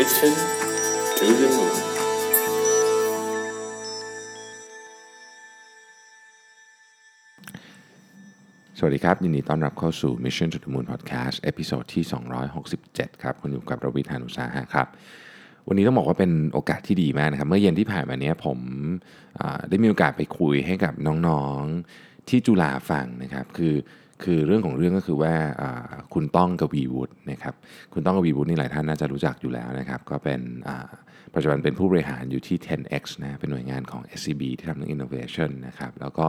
Mission to the Moon สวัสดีครับ ยินดีต้อนรับเข้าสู่ Mission to the Moon Podcast episode ที่ 267 ครับ คุณอยู่กับรวิทยานุสาหะครับ วันนี้ต้องบอกว่าเป็นโอกาสที่ดีมากนะครับ เมื่อเย็นที่ผ่านมาเนี้ยผมได้มีโอกาสไปคุยให้กับน้องๆที่จุฬาฟังนะครับ คือ คือเรื่องของเรื่องก็คือว่าคุณต้องกวีวุฒินะครับคุณต้องกวีวุฒินี่หลายท่านน่าจะรู้จักอยู่แล้วนะครับก็เป็นปัจจุบันเป็นผู้บริหารอยู่ที่ 10x นะเป็นหน่วยงานของ SCB ที่ทำเรื่อง innovation นะครับแล้วก็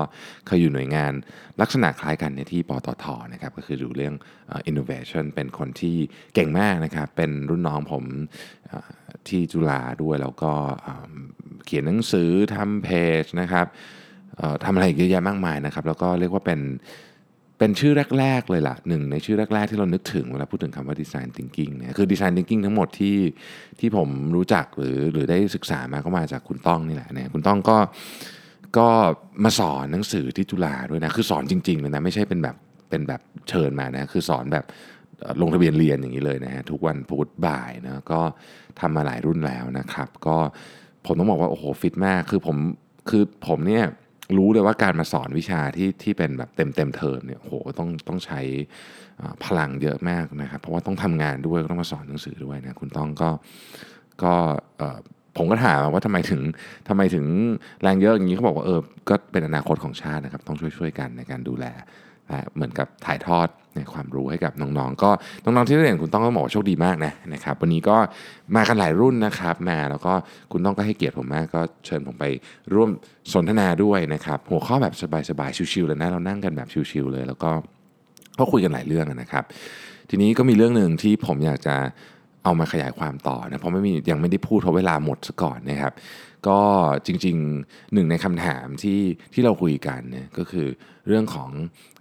เคยอยู่หน่วยงานลักษณะคล้ายกันในที่ปตทนะครับก็คือดูเรื่อง innovation เป็นคนที่เก่งมากนะครับเป็นรุ่นน้องผมที่จุฬาด้วยแล้วก็เขียนหนังสือทำเพจนะครับทำอะไรเยอะแยะมากมายนะครับแล้วก็เรียกว่าเป็น เป็นชื่อแรก ๆ เลยล่ะหนึ่งในชื่อแรก ๆ ที่เรานึกถึงเวลาพูดถึงคำว่า design thinking เนี่ยคือ design thinking ทั้งหมดที่ที่ผมรู้จักหรือหรือได้ศึกษามาก็มาจากคุณต้องนี่แหละเนี่ยคุณต้องก็ก็มาสอนหนังสือที่จุฬาด้วยนะคือสอนจริงๆเลยนะไม่ใช่เป็นแบบเป็นแบบเชิญมานะคือสอนแบบลงทะเบียนเรียนอย่างนี้เลยนะฮะทุกวันพุธบ่ายนะก็ทำมาหลายรุ่นแล้วนะครับ ก็ผมต้องบอกว่าโอ้โหฟิตมากคือผมคือผมเนี่ย รู้เลยว่าการมาสอนวิชาที่ที่เป็นแบบเต็มเต็มเทอมเนี่ยโหต้องต้องใช้พลังเยอะมากนะครับ เพราะว่าต้องทำงานด้วยก็ต้องมาสอนหนังสือด้วยนะคุณต้องก็ก็ผมก็ถามว่าทำไมถึงทำไมถึงแรงเยอะอย่างนี้เขาบอกว่าเออก็เป็นอนาคตของชาตินะครับ ต้องช่วยช่วยๆกันในการดูแล เหมือนกับถ่ายทอดในความรู้ให้กับน้องๆ ก็น้องๆที่ได้เรียนคุณต้องก็บอกว่าโชคดีมากนะนะครับ วันนี้ก็มากันหลายรุ่นนะครับมาแล้วก็คุณต้องก็ให้เกียรติผมมาก ก็เชิญผมไปร่วมสนทนาด้วยนะครับ หัวข้อแบบสบายๆชิวๆเลยนะเรานั่งกันแบบชิวๆเลย แล้วก็ก็คุยกันหลายเรื่องนะครับ ทีนี้ก็มีเรื่องหนึ่งที่ผมอยากจะเอามาขยายความต่อนะเพราะไม่มียังไม่ได้พูดเพราะเวลาหมดซะก่อนนะครับ ก็จริงๆหนึ่งในคำถามที่ที่เราคุยกันเนี่ยก็คือเรื่องของ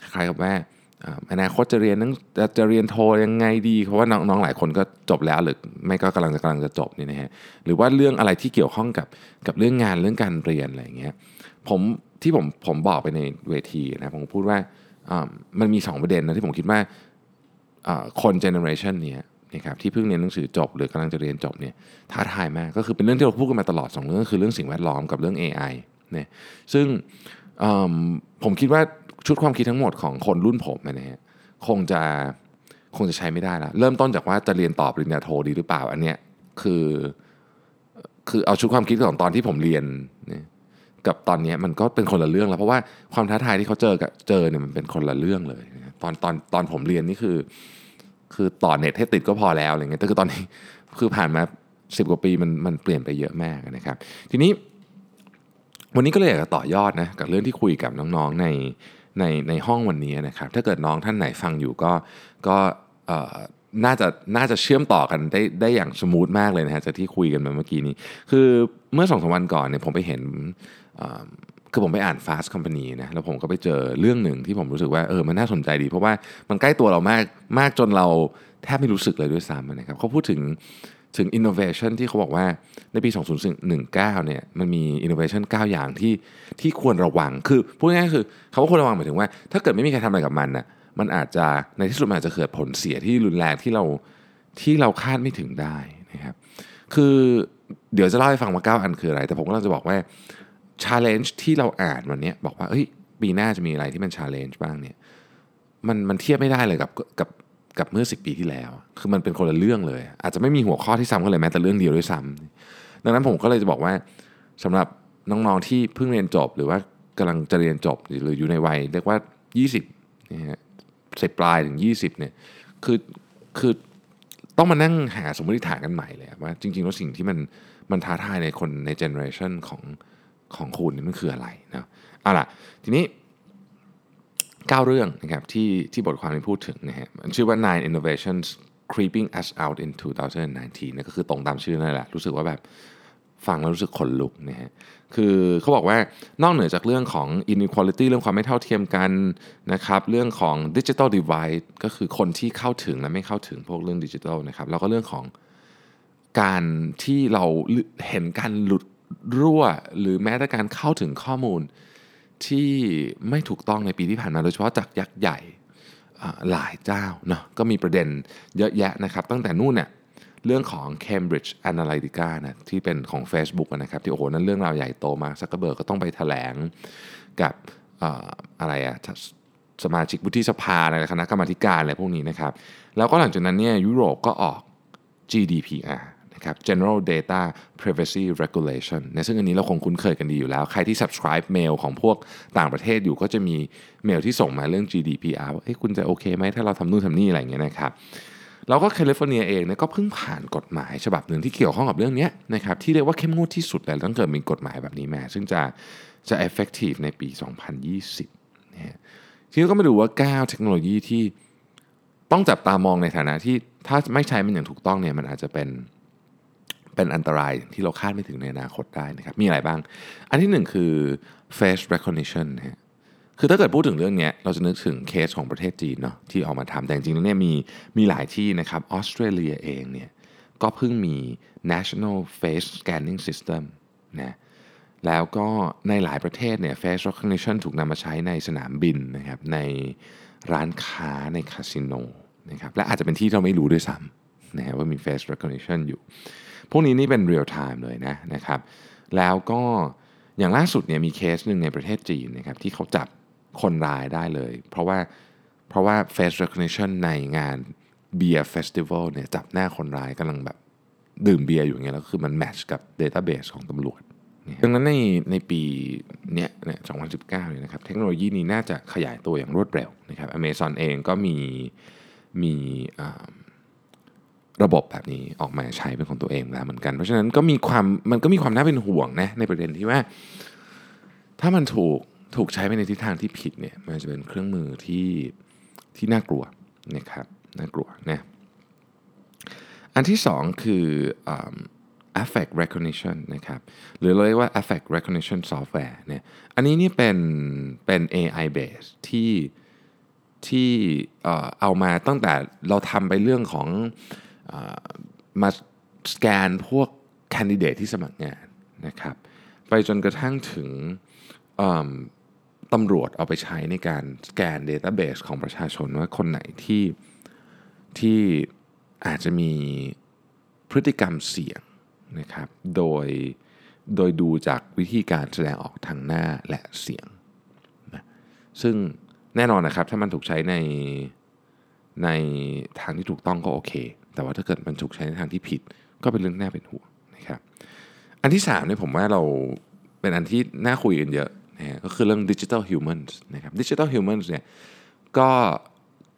คล้ายกับว่าอ่อนาคตจะเรียนหนังจะจะเรียนโทยังไงดี เพราะว่าน้องๆหลายคนก็จบแล้วหรือไม่ก็กำลังจะกำลังจะจบนี่นะฮะหรือว่าเรื่องอะไรที่เกี่ยวข้องกับกับเรื่องงานเรื่องการเรียนอะไรอย่างเงี้ยผมที่ผมผมบอกไปในเวทีนะผมพูดว่ามันมี 2 ประเด็นนะที่ผมคิดว่าคนเจเนอเรชันเนี้ย นะครับที่เพิ่งเรียนหนังสือจบ หรือกำลังจะเรียนจบเนี่ยท้าทายมากก็คือเป็นเรื่องที่เราพูดกันมาตลอด 2 เรื่องก็คือเรื่องสิ่งแวดล้อมกับเรื่อง AI เนี่ยซึ่งผมคิดว่าชุดความคิดทั้งหมดของคนรุ่นผมนะฮะคงจะคงจะใช้ไม่ได้ละเริ่มต้นจากว่าจะเรียนต่อปริญญาโทดีหรือเปล่าอันเนี้ยคือคือเอาชุดความคิดของตอนที่ผมเรียนนีกับตอนนี้มันก็เป็นคนละเรื่องแล้วเพราะว่าความท้าทายที่เขาเจอกับเจอเนี่ยมันเป็นคนละเรื่องเลยตอนตอนตอนผมเรียนนี่คือ คือต่อเน็ตให้ติดก็พอแล้วอะไรเงี้ยแต่คือตอนนี้คือผ่านมาสิบกว่าปีมันมันเปลี่ยนไปเยอะมากนะครับ ทีนี้ วันนี้ก็เลยอยากจะต่อยอดนะกับเรื่องที่คุยกับน้องๆในในในห้องวันนี้นะครับ ถ้าเกิดน้องท่านไหนฟังอยู่ก็ก็เอ่อน่าจะน่าจะเชื่อมต่อกันได้ได้อย่างสมูทมากเลยนะฮะจากที่คุยกันมาเมื่อกี้นี้ คือเมื่อสองสามวันก่อนเนี่ยผมไปเห็นเอ่อ คือผมไปอ่าน Fast Company นะแล้วผมก็ไปเจอเรื่องหนึ่งที่ผมรู้สึกว่าเออมันน่าสนใจดี เพราะว่ามันใกล้ตัวเรามากมากจนเราแทบไม่รู้สึกเลยด้วยซ้ำนะครับเขาพูดถึงถึง innovation ที่เขาบอกว่าในปี 2019 เนี่ยมันมี innovation 9 อย่างที่ที่ควรระวัง คือพูดง่ายๆคือเขาควรระวังหมายถึงว่า ถ้าเกิดไม่มีใครทำอะไรกับมันน่ะมันอาจจะในที่สุดมันอาจจะเกิดผลเสียที่รุนแรงที่เราที่เราคาดไม่ถึงได้นะครับคือเดี๋ยวจะเล่าให้ฟังว่า 9 อันคืออะไร แต่ผมก็เราจะบอกว่า challenge ที่เราอ่านวันนี้บอกว่าเฮ้ยปีหน้าจะมีอะไรที่มัน challenge บ้างเนี่ยมันมันเทียบไม่ได้เลยกับกับกับเมื่อสิปีที่แล้ว คือมันเป็นคนละเรื่องเลย อาจจะไม่มีหัวข้อที่ซ้ำกันเลยแม้แต่เรื่องเดียวด้วยซ้ำดังนั้นผมก็เลยจะบอกว่าสำหรับน้องๆที่เพิ่งเรียนจบ หรือว่ากำลังจะเรียนจบหรืออยู่ในวัยเรียกว่า 20นะฮะสิบปลายถึง 20เนี่ยคือคือต้องมานั่งหาสมมติฐานกันใหม่เลยว่าจริงๆแล้วสิ่งที่มันมันท้าทายในคนในเจเนอเรชันของ ของคุณนี่มันคืออะไรนะเอาล่ะทีนี้ 9 เรื่องนะครับที่ที่บทความนี้พูดถึงนะฮะมันชื่อว่า nine innovations creeping us out in 2019นะก็คือตรงตามชื่อนั่นแหละ รู้สึกว่าแบบฟังแล้วรู้สึกขนลุกนะฮะ คือเขาบอกว่านอกเหนือจากเรื่องของ inequality เรื่องความไม่เท่าเทียมกันนะครับ เรื่องของ digital divide ก็คือคนที่เข้าถึงและไม่เข้าถึงพวกเรื่องดิจิทัลนะครับ แล้วก็เรื่องของการที่เราเห็นการหลุด รั่วหรือแม้แต่การเข้าถึงข้อมูลที่ไม่ถูกต้องในปีที่ผ่านมาโดยเฉพาะจากยักษ์ใหญ่หลายเจ้าเนาะก็มีประเด็นเยอะแยะนะครับ ตั้งแต่นู่นเนี่ยเรื่องของ Cambridge Analytica นะที่เป็นของ Facebook นะครับที่โอ้โหนั้นเรื่องราวใหญ่โตมากซักเกอร์เบิร์กก็ต้องไปแถลงกับออะไรอะสมาชิกวุฒิสภาอะไรคณะกรรมาการอะไรพวกนี้นะครับ แล้วก็หลังจากนั้นเนี่ยยุโรปก็ออก GDPR นะครับ General Data Privacy Regulation นะซึ่งอันนี้เราคงคุ้นเคยกันดีอยู่แล้ว ใครที่ subscribe เมลของพวกต่างประเทศอยู่ก็จะมีเมลที่ส่งมาเรื่อง GDPR ว่าคุณจะโอเคไหมถ้าเราทำนู่นทำนี่อะไรอย่างเงี้ยนะครับแล้วก็แคลิฟอร์เนียเองเนี่ยก็เพิ่งผ่านกฎหมายฉบับหนึ่งที่เกี่ยวข้องกับเรื่องนี้นะครับที่เรียกว่าเข้มงวดที่สุดเลยตั้งเกิดมีกฎหมายแบบนี้มาซึ่งจะจะ effective ในปี 2020นะฮะทีนี้ก็มาดูว่า 9 เทคโนโลยีที่ต้องจับตามองในฐานะที่ถ้าไม่ใช้มันอย่างถูกต้องเนี่ยมันอาจจะเป็น เป็นอันตรายที่เราคาดไม่ถึงในอนาคตได้นะครับ มีอะไรบ้าง อันที่หนึ่งคือ face recognition นะฮะคือถ้าเกิดพูดถึงเรื่องนี้เราจะนึกถึงเคสของประเทศจีนเนาะที่ออกมาทำแต่จริงๆแล้วเนี่ยมีมีหลายที่นะครับออสเตรเลียเองเนี่ยก็เพิ่งมี national face scanning system นะแล้วก็ในหลายประเทศเนี่ย face recognition ถูกนำมาใช้ในสนามบินนะครับในร้านค้าในคาสิโนนะครับและอาจจะเป็นที่เราไม่รู้ด้วยซ้ำ นะฮะว่ามี face recognition อยู่ พวกนี้นี่เป็น real time เลยนะนะครับ แล้วก็อย่างล่าสุดเนี่ยมีเคสหนึ่งในประเทศจีนนะครับที่เขาจับคนร้ายได้เลย เพราะว่าเพราะว่า face recognition ในงานเบียร์ festival เนี่ยจับหน้าคนร้ายกำลังแบบดื่มเบียร์อยู่อย่างเงี้ยแล้วคือมัน match กับ Database ของตำรวจดังนั้นในในปีเนี้ยเนี่ย2019เนี่ยนะครับเทคโนโลยีนี้น่าจะขยายตัวอย่างรวดเร็วนะครับ Amazon เองก็มีมี ระบบแบบนี้ออกมาใช้เป็นของตัวเองแล้วเหมือนกัน เพราะฉะนั้นก็มีความมันก็มีความน่าเป็นห่วงนะในประเด็นที่ว่า ถ้ามันถูกถูกใช้ไปในทิศทางที่ผิดเนี่ยมันจะเป็นเครื่องมือที่ที่น่ากลัวนะครับน่ากลัวนะอันที่สองคือ um, affect recognition นะครับหรือเราเรียกว่า affect recognition software เนี่ยอันนี้นี่เป็นเป็น AI base ที่ที่เอามาตั้งแต่เราทำไปเรื่องของ มาสแกนพวกแคนดิเดตที่สมัครงานนะครับไปจนกระทั่งถึงตำรวจเอาไปใช้ในการสแกน Database ของประชาชนว่าคนไหนที่ที่อาจจะมีพฤติกรรมเสี่ยงนะครับโดยโดยดูจากวิธีการแสดงออกทางหน้าและเสียงนะซึ่งแน่นอนนะครับถ้ามันถูกใช้ในในทางที่ถูกต้องก็โอเค แต่ว่าถ้าเกิดมันถูกใช้ในทางที่ผิด ก็เป็นเรื่องน่าเป็นห่วงนะครับอันที่3เนี่ยผมว่าเราเป็นอันที่น่าคุยกันเยอะนะก็คือเรื่อง digital humans นะครับ digital humans เนี่ยก็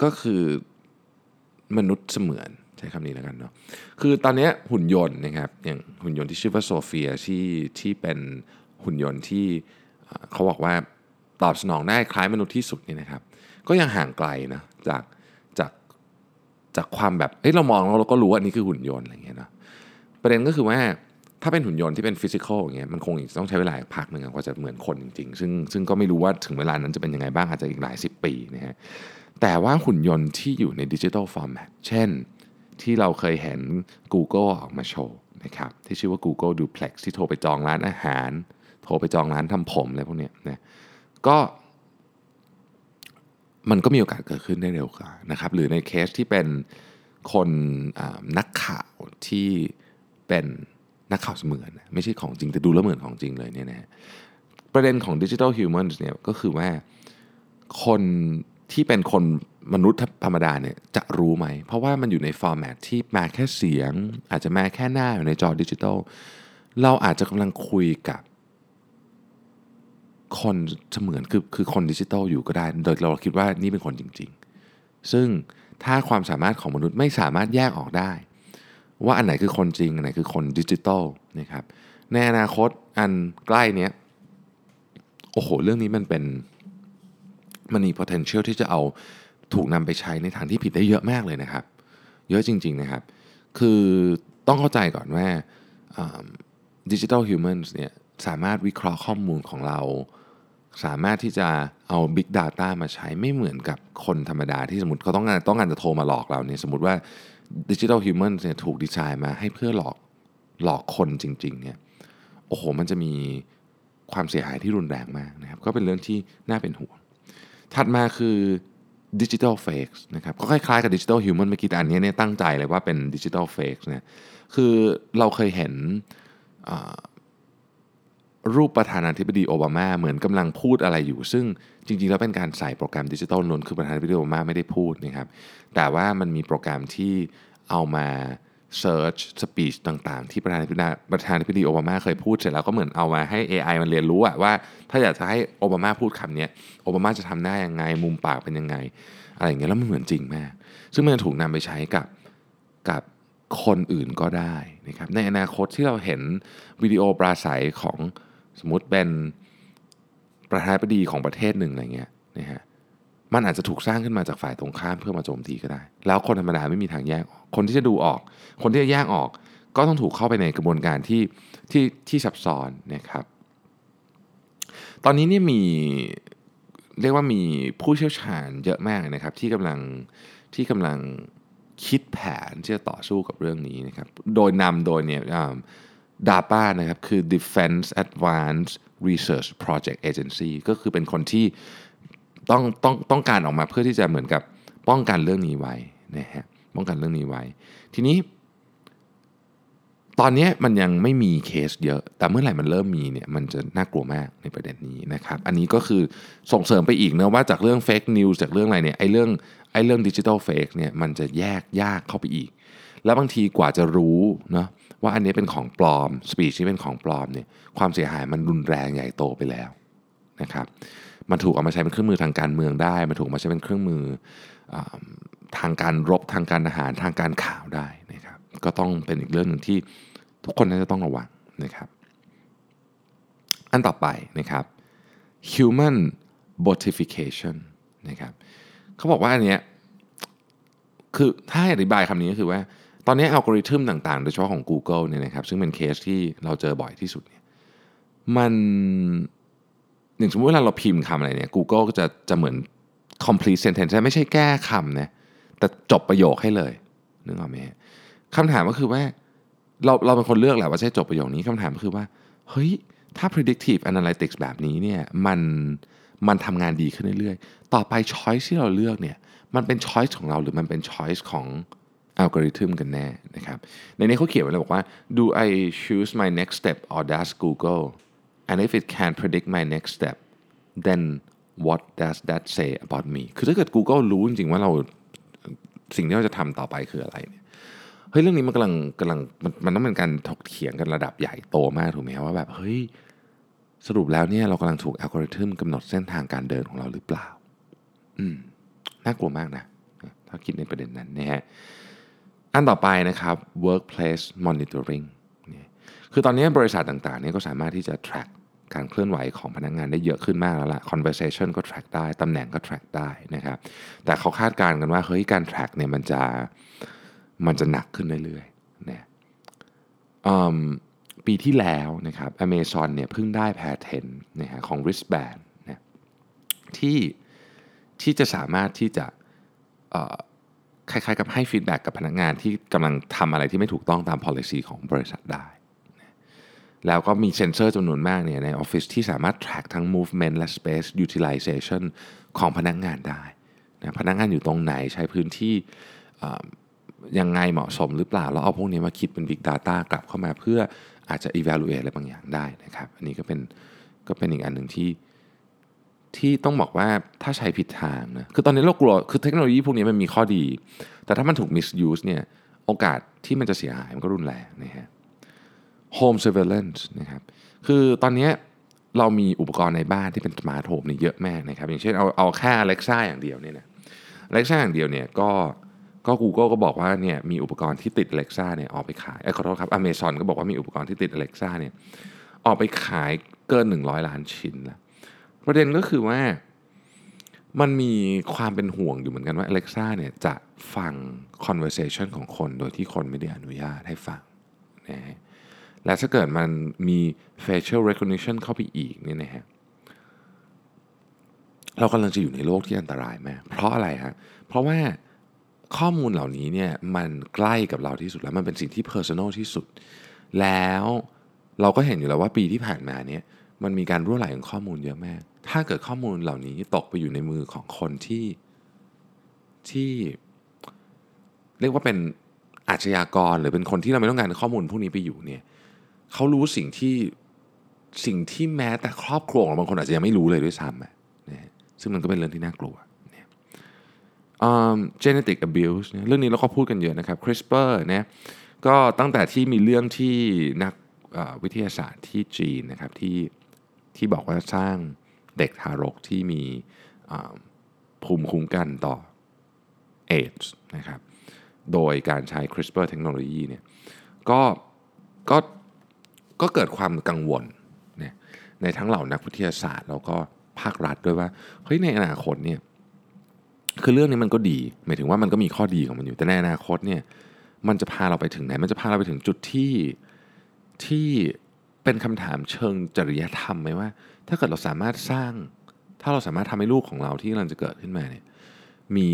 ก็คือมนุษย์เสมือนใช้คำนี้แล้วกันเนาะคือตอนนี้หุ่นยนต์นะครับอย่างหุ่นยนต์ที่ชื่อว่าโซเฟียที่ที่เป็นหุ่นยนต์ที่เขาบอกว่าตอบสนองได้คล้ายมนุษย์ที่สุดนี่นะครับ ก็ยังห่างไกลนะจาก จากความแบบเฮ้ยเรามองแล้วเราก็รู้ว่านี่คือหุ่นยนต์อะไรเงี้ยเนาะประเด็นก็คือว่าถ้าเป็นหุ่นยนต์ที่เป็น physical อย่างเงี้ยมันคงต้องใช้เวลาพักหนึ่งกว่าจะเหมือนคนจริงๆ ซึ่งซึ่งก็ไม่รู้ว่าถึงเวลานั้นจะเป็นยังไงบ้างอาจจะอีกหลายสิบปีนะฮะแต่ว่าหุ่นยนต์ที่อยู่ใน digital format เช่น ที่เราเคยเห็น Google ออกมาโชว์นะครับที่ชื่อว่า Google Duplex ที่โทรไปจองร้านอาหาร โทรไปจองร้านทำผมอะไรพวกนี้นะก็ มันก็มีโอกาสเกิดขึ้นได้เร็วกว่านะครับ หรือในเคสที่เป็นคนนักข่าวที่เป็นนักข่าวเสมือน ไม่ใช่ของจริงแต่ดูแล้วเหมือนของจริงเลยเนี่ยนะประเด็นของดิจิทัลฮิวแมนเนี่ยก็คือว่าคนที่เป็นคนมนุษย์ธรรมดาเนี่ยจะรู้ไหม เพราะว่ามันอยู่ในฟอร์แมตที่มาแค่เสียง อาจจะมาแค่หน้าอยู่ในจอดิจิทัลเราอาจจะกำลังคุยกับ คนเสมือนคือคือคนดิจิทัลอยู่ก็ได้ โดยเราคิดว่านี่เป็นคนจริง ๆ ซึ่งถ้าความสามารถของมนุษย์ไม่สามารถแยกออกได้ ว่าอันไหนคือคนจริง อันไหนคือคนดิจิทัลนะครับในอนาคตอันใกล้เนี้ยโอ้โห เรื่องนี้มันเป็นมันมี potential ที่จะเอาถูกนำไปใช้ในทางที่ผิดได้เยอะมากเลยนะครับ เยอะจริง ๆนะครับ คือต้องเข้าใจก่อนว่าดิจิทัลฮิวแมนเนี่ยสามารถวิเคราะห์ข้อมูลของเรา สามารถที่จะเอา Big Data มาใช้ไม่เหมือนกับคนธรรมดาที่สมมติเขาต้องการต้องการจะโทรมาหลอกเราเนี่ยสมมติว่าdigital human เนี่ยถูกดีไซน์มาให้เพื่อหลอกหลอกคนจริงๆเนี่ยโอ้โหมันจะมีความเสียหายที่รุนแรงมากนะครับก็เป็นเรื่องที่น่าเป็นห่วง ถัดมาคือ digital fake นะครับก็คล้ายๆกับ digital human เมื่อกี้แต่อันนี้เนี่ยตั้งใจเลยว่าเป็น digital fake นะคือเราเคยเห็น รูปประธานาธิบดีโอบามาเหมือนกำลังพูดอะไรอยู่ ซึ่งจริงๆ แล้วเป็นการใส่โปรแกรมดิจิทัลนนคือประธานาธิบดีโอบามาไม่ได้พูดนะครับแต่ว่ามันมีโปรแกรมที่เอามา Search Speech ต่างๆ ที่ประธานาธิบดีประธานาธิบดีโอบามาเคยพูดเสร็จแล้วก็เหมือนเอามาให้ AI มันเรียนรู้อะว่า ถ้าอยากจะให้โอบามาพูดคำนี้โอบามาจะทำหน้ายังไง มุมปากเป็นยังไง อะไรอย่างเงี้ยแล้วมันเหมือนจริงมาก ซึ่งมันจะถูกนำไปใช้กับกับคนอื่นก็ได้นะครับในอนาคตที่เราเห็นวิดีโอปราศัยของ สมมติเป็นประธานาธิบดีของประเทศหนึ่งอะไรเงี้ยนะฮะมันอาจจะถูกสร้างขึ้นมาจากฝ่ายตรงข้ามเพื่อมาโจมตีก็ได้ แล้วคนธรรมดาไม่มีทางแยก คนที่จะดูออก คนที่จะแยกออก ก็ต้องถูกเข้าไปในกระบวนการที่ที่ที่ซับซ้อนนะครับ ตอนนี้เนี่ยมีเรียกว่ามีผู้เชี่ยวชาญเยอะมากนะครับ ที่กำลังที่กำลังคิดแผนที่จะต่อสู้กับเรื่องนี้นะครับ โดยนำโดยเนี่ย ดาป้านะครับคือ Defense Advanced Research Project Agency ก็คือเป็นคนที่ต้องต้องต้องการออกมาเพื่อที่จะเหมือนกับป้องกันเรื่องนี้ไว้นะฮะป้องกันเรื่องนี้ไว้ ทีนี้ ตอนนี้มันยังไม่มีเคสเยอะ แต่เมื่อไหร่มันเริ่มมีเนี่ยมันจะน่ากลัวมากในประเด็นนี้นะครับ อันนี้ก็คือส่งเสริมไปอีกนะว่าจากเรื่อง fake news จากเรื่องอะไรเนี่ยไอ้เรื่องไอ้เรื่อง digital fake เนี่ยมันจะแยกยากเข้าไปอีก แล้วบางทีกว่าจะรู้เนาะ ว่าอันนี้เป็นของปลอมสปีชนี้เป็นของปลอมเนี่ยความเสียหายมันรุนแรงใหญ่โตไปแล้วนะครับมันถูกเอามาใช้เป็นเครื่องมือทางการเมืองได้ มันถูกมาใช้เป็นเครื่องมืออทางการรบทางการอาหารทางการข่าวได้นะครับก็ต้องเป็นอีกเรื่องหนึ่งที่ทุกคนน่าจะต้องระวังนะครับ อันต่อไปนะครับ human botification นะครับเขาบอกว่าอันเนี้ยคือถ้าอธิบายคำนี้ก็คือว่า ตอนนี้อัลกอริทึมต่างๆ โดยเฉพาะของ Google เนี่ยนะครับซึ่งเป็นเคสที่เราเจอบ่อยที่สุดเนี่ยมันอย่างสมมติเวลาเราพิมพ์คำอะไรเนี่ย Google ก็จะจะเหมือน complete sentence ไม่ใช่แก้คำนะแต่จบประโยคให้เลยนึกออกไหมคำถามก็คือว่าเราเราเป็นคนเลือกแหละว่าใช่จบประโยคนี้คำถามก็คือว่า เฮ้ย ถ้า predictive analytics แบบนี้เนี่ยมันมันทำงานดีขึ้นเรื่อยๆ ต่อไป choice ที่เราเลือกเนี่ยมันเป็น choice ของเราหรือมันเป็น choice ของ อัลกอริทึมกันแน่นะครับในนี้เขาเขียนไว้เลยบอกว่า do I choose my next step or does Google and if it can predict my next step then what does that say about me คือถ้าเกิด Google รู้จริงๆว่าเราสิ่งที่เราจะทำต่อไปคืออะไรเนี่ยเฮ้ยเรื่องนี้มันกำลังกำลังมันมันต้องเป็นการถกเถียงกันระดับใหญ่โตมากถูกไหมว่าแบบเฮ้ยสรุปแล้วเนี่ยเรากำลังถูกอัลกอริทึมกำหนดเส้นทางการเดินของเราหรือเปล่า อืมน่ากลัวมากนะ ถ้าคิดในประเด็นนั้นนะฮะ อันต่อไปนะครับ workplace monitoring คือตอนนี้บริษัทต่างๆเนี่ยก็สามารถที่จะ track การเคลื่อนไหวของพนักงงานได้เยอะขึ้นมากแล้วล่ะ conversation ก็ track ได้ ตำแหน่งก็ track ได้นะครับ แต่เขาคาดการณ์กันว่าเฮ้ยการ track เนี่ยมันจะมันจะหนักขึ้นเรื่อยๆนะปีที่แล้วนะครับ Amazon เนี่ยเพิ่งได้ patent นะฮะของ wristband นะที่ที่จะสามารถที่จะ คล้ายๆ กับให้ feedback กับพนักงานที่กำลังทำอะไรที่ไม่ถูกต้องตาม policy ของบริษัทได้ แล้วก็มีเซ็นเซอร์จำนวนมากเนี่ยในออฟฟิศที่สามารถ track ทั้ง movement และ space utilization ของพนักงานได้นะพนักงานอยู่ตรงไหนใช้พื้นที่ยังไงเหมาะสมหรือเปล่า แล้วเอาพวกนี้มาคิดเป็น big data กลับเข้ามาเพื่ออาจจะ evaluate อะไรบางอย่างได้นะครับ อันนี้ก็เป็นก็เป็นอีกอันหนึ่งที่ ที่ต้องบอกว่าถ้าใช้ผิดทางนะคือตอนนี้เรากลัวคือเทคโนโลยีพวกนี้มันมีข้อดี แต่ถ้ามันถูก misuse เนี่ยโอกาสที่มันจะเสียหายมันก็รุนแรงนะฮะ home surveillance นะครับคือตอนนี้เรามีอุปกรณ์ในบ้านที่เป็นสมาร์ทโฮมนี่เยอะมากนะครับ อย่างเช่นเอาเอาแค่ Alexa อย่างเดียวเนี่ยนะ Alexa อย่างเดียวเนี่ยก็ก็ Google ก็บอกว่าเนี่ยมีอุปกรณ์ที่ติด Alexa เนี่ยออกไปขายเอ้ขอโทษครับ Amazon ก็บอกว่ามีอุปกรณ์ที่ติด Alexa เนี่ยออกไปขายเกิน 100 ล้านชิ้นแล้ว ประเด็นก็คือว่ามันมีความเป็นห่วงอยู่เหมือนกันว่า Alexa เนี่ยจะฟัง conversation ของคนโดยที่คนไม่ได้อนุญาตให้ฟังนะและถ้าเกิดมันมี facial recognition เข้าไปอีกเนี่ยนะฮะเรากำลังจะอยู่ในโลกที่อันตรายมากเพราะอะไรฮะเพราะว่าข้อมูลเหล่านี้เนี่ยมันใกล้กับเราที่สุดแล้วมันเป็นสิ่งที่ personal ที่สุด แล้วเราก็เห็นอยู่แล้วว่าปีที่ผ่านมาเนี่ย มันมีการรั่วไหลของข้อมูลเยอะมาก ถ้าเกิดข้อมูลเหล่านี้ตกไปอยู่ในมือของคนที่ที่ เรียกว่าเป็นอาชญากรหรือเป็นคนที่เราไม่ต้องการข้อมูลพวกนี้ไปอยู่เนี่ยเขารู้สิ่งที่สิ่งที่แม้แต่ครอบครัวของบางคนอาจจะยังไม่รู้เลยด้วยซ้ำนะซึ่งมันก็เป็นเรื่องที่น่ากลัว um, genetic abuse เรื่องนี้เราก็พูดกันเยอะนะครับ CRISPR เนี่ยก็ตั้งแต่ที่มีเรื่องที่นักวิทยาศาสตร์ที่จีนนะครับที่ ที่บอกว่าสร้างเด็กทารกที่มีภูมิคุ้มกันต่อเอชนะครับ โดยการใช้ CRISPR เทคโนโลยีเนี่ย ก็ ก็ ก็เกิดความกังวลเนี่ยในทั้งเหล่านักวิทยาศาสตร์ แล้วก็ภาครัฐด้วยว่า เฮ้ย ในอนาคตเนี่ย คือเรื่องนี้มันก็ดี หมายถึงว่ามันก็มีข้อดีของมันอยู่ แต่ในอนาคตเนี่ย มันจะพาเราไปถึงไหน มันจะพาเราไปถึงจุดที่ ที่ เป็นคำถามเชิงจริยธรรมไหมว่า ถ้าเกิดเราสามารถสร้าง ถ้าเราสามารถทำให้ลูกของเราที่กำลังจะเกิดขึ้นมาเนี่ยมี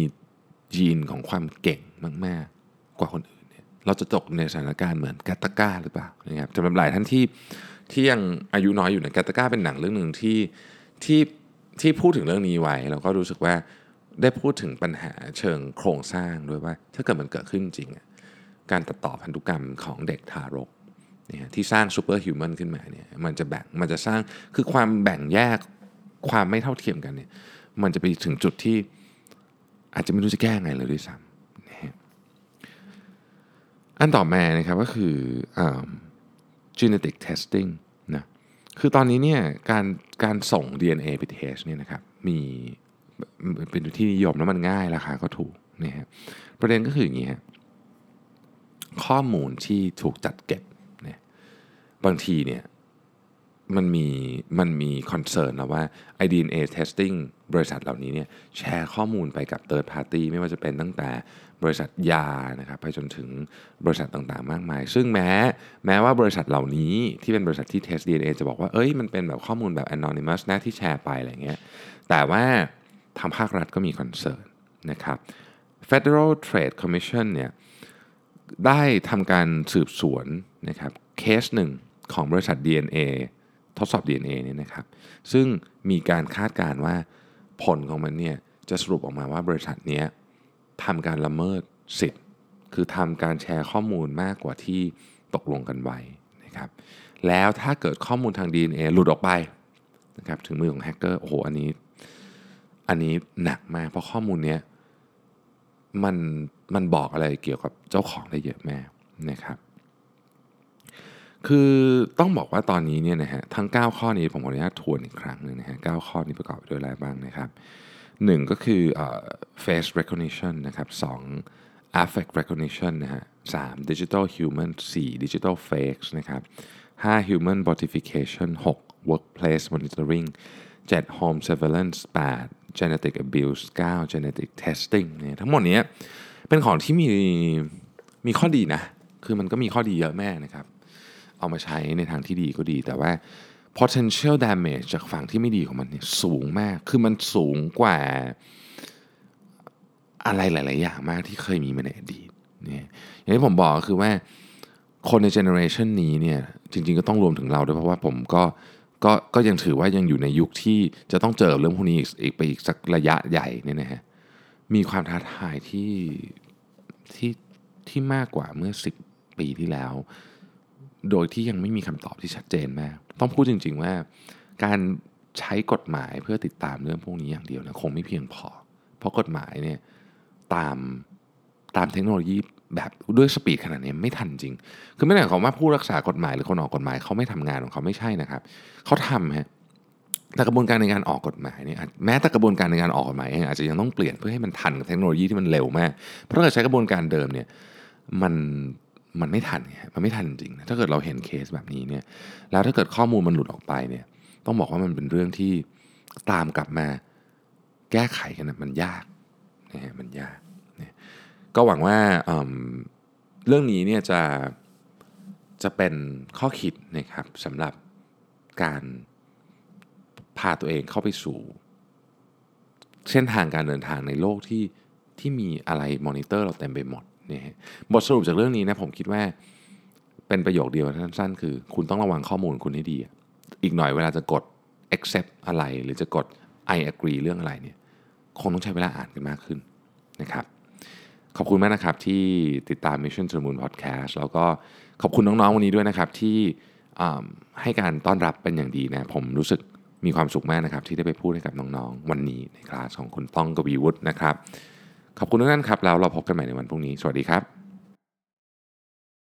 ยีนของความเก่งมากๆ กว่าคนอื่นเนี่ยเราจะตกในสถานการณ์เหมือน Gattaca หรือเปล่านะครับสำหรับหลายท่านที่ที่ยังอายุน้อยอยู่เนี่ย Gattaca เป็นหนังเรื่องหนึ่งที่ที่ที่พูดถึงเรื่องนี้ไว้แล้วก็รู้สึกว่าได้พูดถึงปัญหาเชิงโครงสร้างด้วยว่า ถ้าเกิดมันเกิดขึ้นจริง การตัดต่อพันธุกรรมของเด็กทารก เนี่ยที่สร้าง superhuman ขึ้นมาเนี่ยมันจะแบ่งมันจะสร้างคือความแบ่งแยกความไม่เท่าเทียมกันเนี่ยมันจะไปถึงจุดที่อาจจะไม่รู้จะแก้ไงเลยด้วยซ้ำนะอันต่อมานะครับก็คือ genetic testing นะคือตอนนี้เนี่ยการการส่ง DNA ไปเทสเนี่ยนะครับมีเป็นที่นิยมแล้วมันง่ายราคาก็ถูกนะฮะประเด็นก็คืออย่างนี้ฮะข้อมูลที่ถูกจัดเก็บ บางทีเนี่ยมันมีมันมี concern นะว่า DNA testing บริษัทเหล่านี้เนี่ยแชร์ข้อมูลไปกับ third party ไม่ว่าจะเป็นตั้งแต่บริษัทยานะครับไปจนถึงบริษัทต่างๆ มากมาย ซึ่งแม้แม้ว่าบริษัทเหล่านี้ที่เป็นบริษัทที่ test DNA จะบอกว่าเอ้ยมันเป็นแบบข้อมูลแบบ anonymous นะที่แชร์ไปอะไรเงี้ยแต่ว่าทางภาครัฐก็มี concern นะครับ Federal Trade Commission เนี่ยได้ทำการสืบสวนนะครับเคสหนึ่ง ของบริษัท DNA ทดสอบ DNA เนี่ยนะครับ ซึ่งมีการคาดการณ์ว่าผลของมันเนี่ยจะสรุปออกมาว่าบริษัทนี้ทำการละเมิดสิทธิ์ คือทำการแชร์ข้อมูลมากกว่าที่ตกลงกันไว้นะครับแล้วถ้าเกิดข้อมูลทาง DNA หลุดออกไปนะครับถึงมือของแฮกเกอร์โอ้โหอันนี้อันนี้หนักมาก เพราะข้อมูลเนี้ยมันมันบอกอะไรเกี่ยวกับเจ้าของได้เยอะมากนะครับ คือต้องบอกว่าตอนนี้เนี่ยนะฮะทั้ง 9 ข้อนี้ผมขออนุญาตทวนอีกครั้งหนึ่งนะฮะ9ข้อนี้ประกอบไปด้วยอะไรบ้างนะครับ1ก็คือ face recognition นะครับ2 affect recognition นะฮะ3 digital human 4 digital fakes นะครับ5 human bottification 6 workplace monitoring 7 home surveillance 8 genetic abuse 9 genetic testing เนี่ยทั้งหมดนี้เป็นของที่มีมีข้อดีนะ คือมันก็มีข้อดีเยอะแม่นะครับ เอามาใช้ในทางที่ดีก็ดี แต่ว่า potential damage จากฝั่งที่ไม่ดีของมันเนี่ยสูงมาก คือมันสูงกว่าอะไรหลาย ๆ อย่างมากที่เคยมีมาในอดีตเนี่ยอย่างที่ผมบอกก็คือว่าคนในเจเนอเรชันนี้เนี่ยจริง ๆ ก็ต้องรวมถึงเราด้วยเพราะว่าผมก็ก็ก็ยังถือว่ายังอยู่ในยุคที่จะต้องเจอเรื่องพวกนี้อีกไปอีกสักระยะใหญ่เนี่ยนะฮะมีความท้าทายที่ที่ที่มากกว่าเมื่อ 10 ปีที่แล้ว โดยที่ยังไม่มีคำตอบที่ชัดเจนมาก ต้องพูดจริง ๆว่า การใช้กฎหมายเพื่อติดตามเรื่องพวกนี้อย่างเดียวนะคงไม่เพียงพอ เพราะกฎหมายเนี่ยตามตามเทคโนโลยีแบบด้วยสปีดขนาดนี้ไม่ทันจริง คือไม่ได้หมายความว่าผู้รักษากฎหมายหรือคนออกกฎหมายเขาไม่ทำงานของเขาไม่ใช่นะครับ เขาทำฮะแต่กระบวนการในการออกกฎหมายเนี่ยแม้แต่กระบวนการในการออกกฎหมายเองอาจจะยังต้องเปลี่ยนเพื่อให้มันทันกับเทคโนโลยีที่มันเร็วมาก เพราะถ้าเกิดใช้กระบวนการเดิมเนี่ยมัน มันไม่ทันไงมันไม่ทันจริงถ้าเกิดเราเห็นเคสแบบนี้เนี่ยแล้วถ้าเกิดข้อมูลมันหลุดออกไปเนี่ยต้องบอกว่ามันเป็นเรื่องที่ตามกลับมาแก้ไขกันนะมันยากนะฮะมันยากนี่ยก็หวังว่าเรื่องนี้เนี่ยจะจะเป็นข้อคิดนะครับสำหรับการพาตัวเองเข้าไปสู่ เส้นทางการเดินทางในโลกที่ที่มีอะไรมอนิเตอร์เราเต็มไปหมด นี่บทสรุปจากเรื่องนี้นะผมคิดว่าเป็นประโยคเดียวสั้นๆ คือ คุณต้องระวังข้อมูลคุณให้ดี อีกหน่อยเวลาจะกด accept อะไร หรือจะกด I agree เรื่องอะไรเนี่ยคงต้องใช้เวลาอ่านกันมากขึ้นนะครับขอบคุณมากนะครับที่ติดตาม Mission to the Moon Podcast แล้วก็ขอบคุณน้องๆวันนี้ด้วยนะครับที่ให้การต้อนรับเป็นอย่างดีนะผมรู้สึกมีความสุขมากนะครับที่ได้ไปพูดให้กับน้องๆ วันนี้ในคลาสของคุณต้องกวีวุฒินะครับ ขอบคุณทุกท่านครับแล้วเราพบกันใหม่ในวันพรุ่งนี้ สวัสดีครับ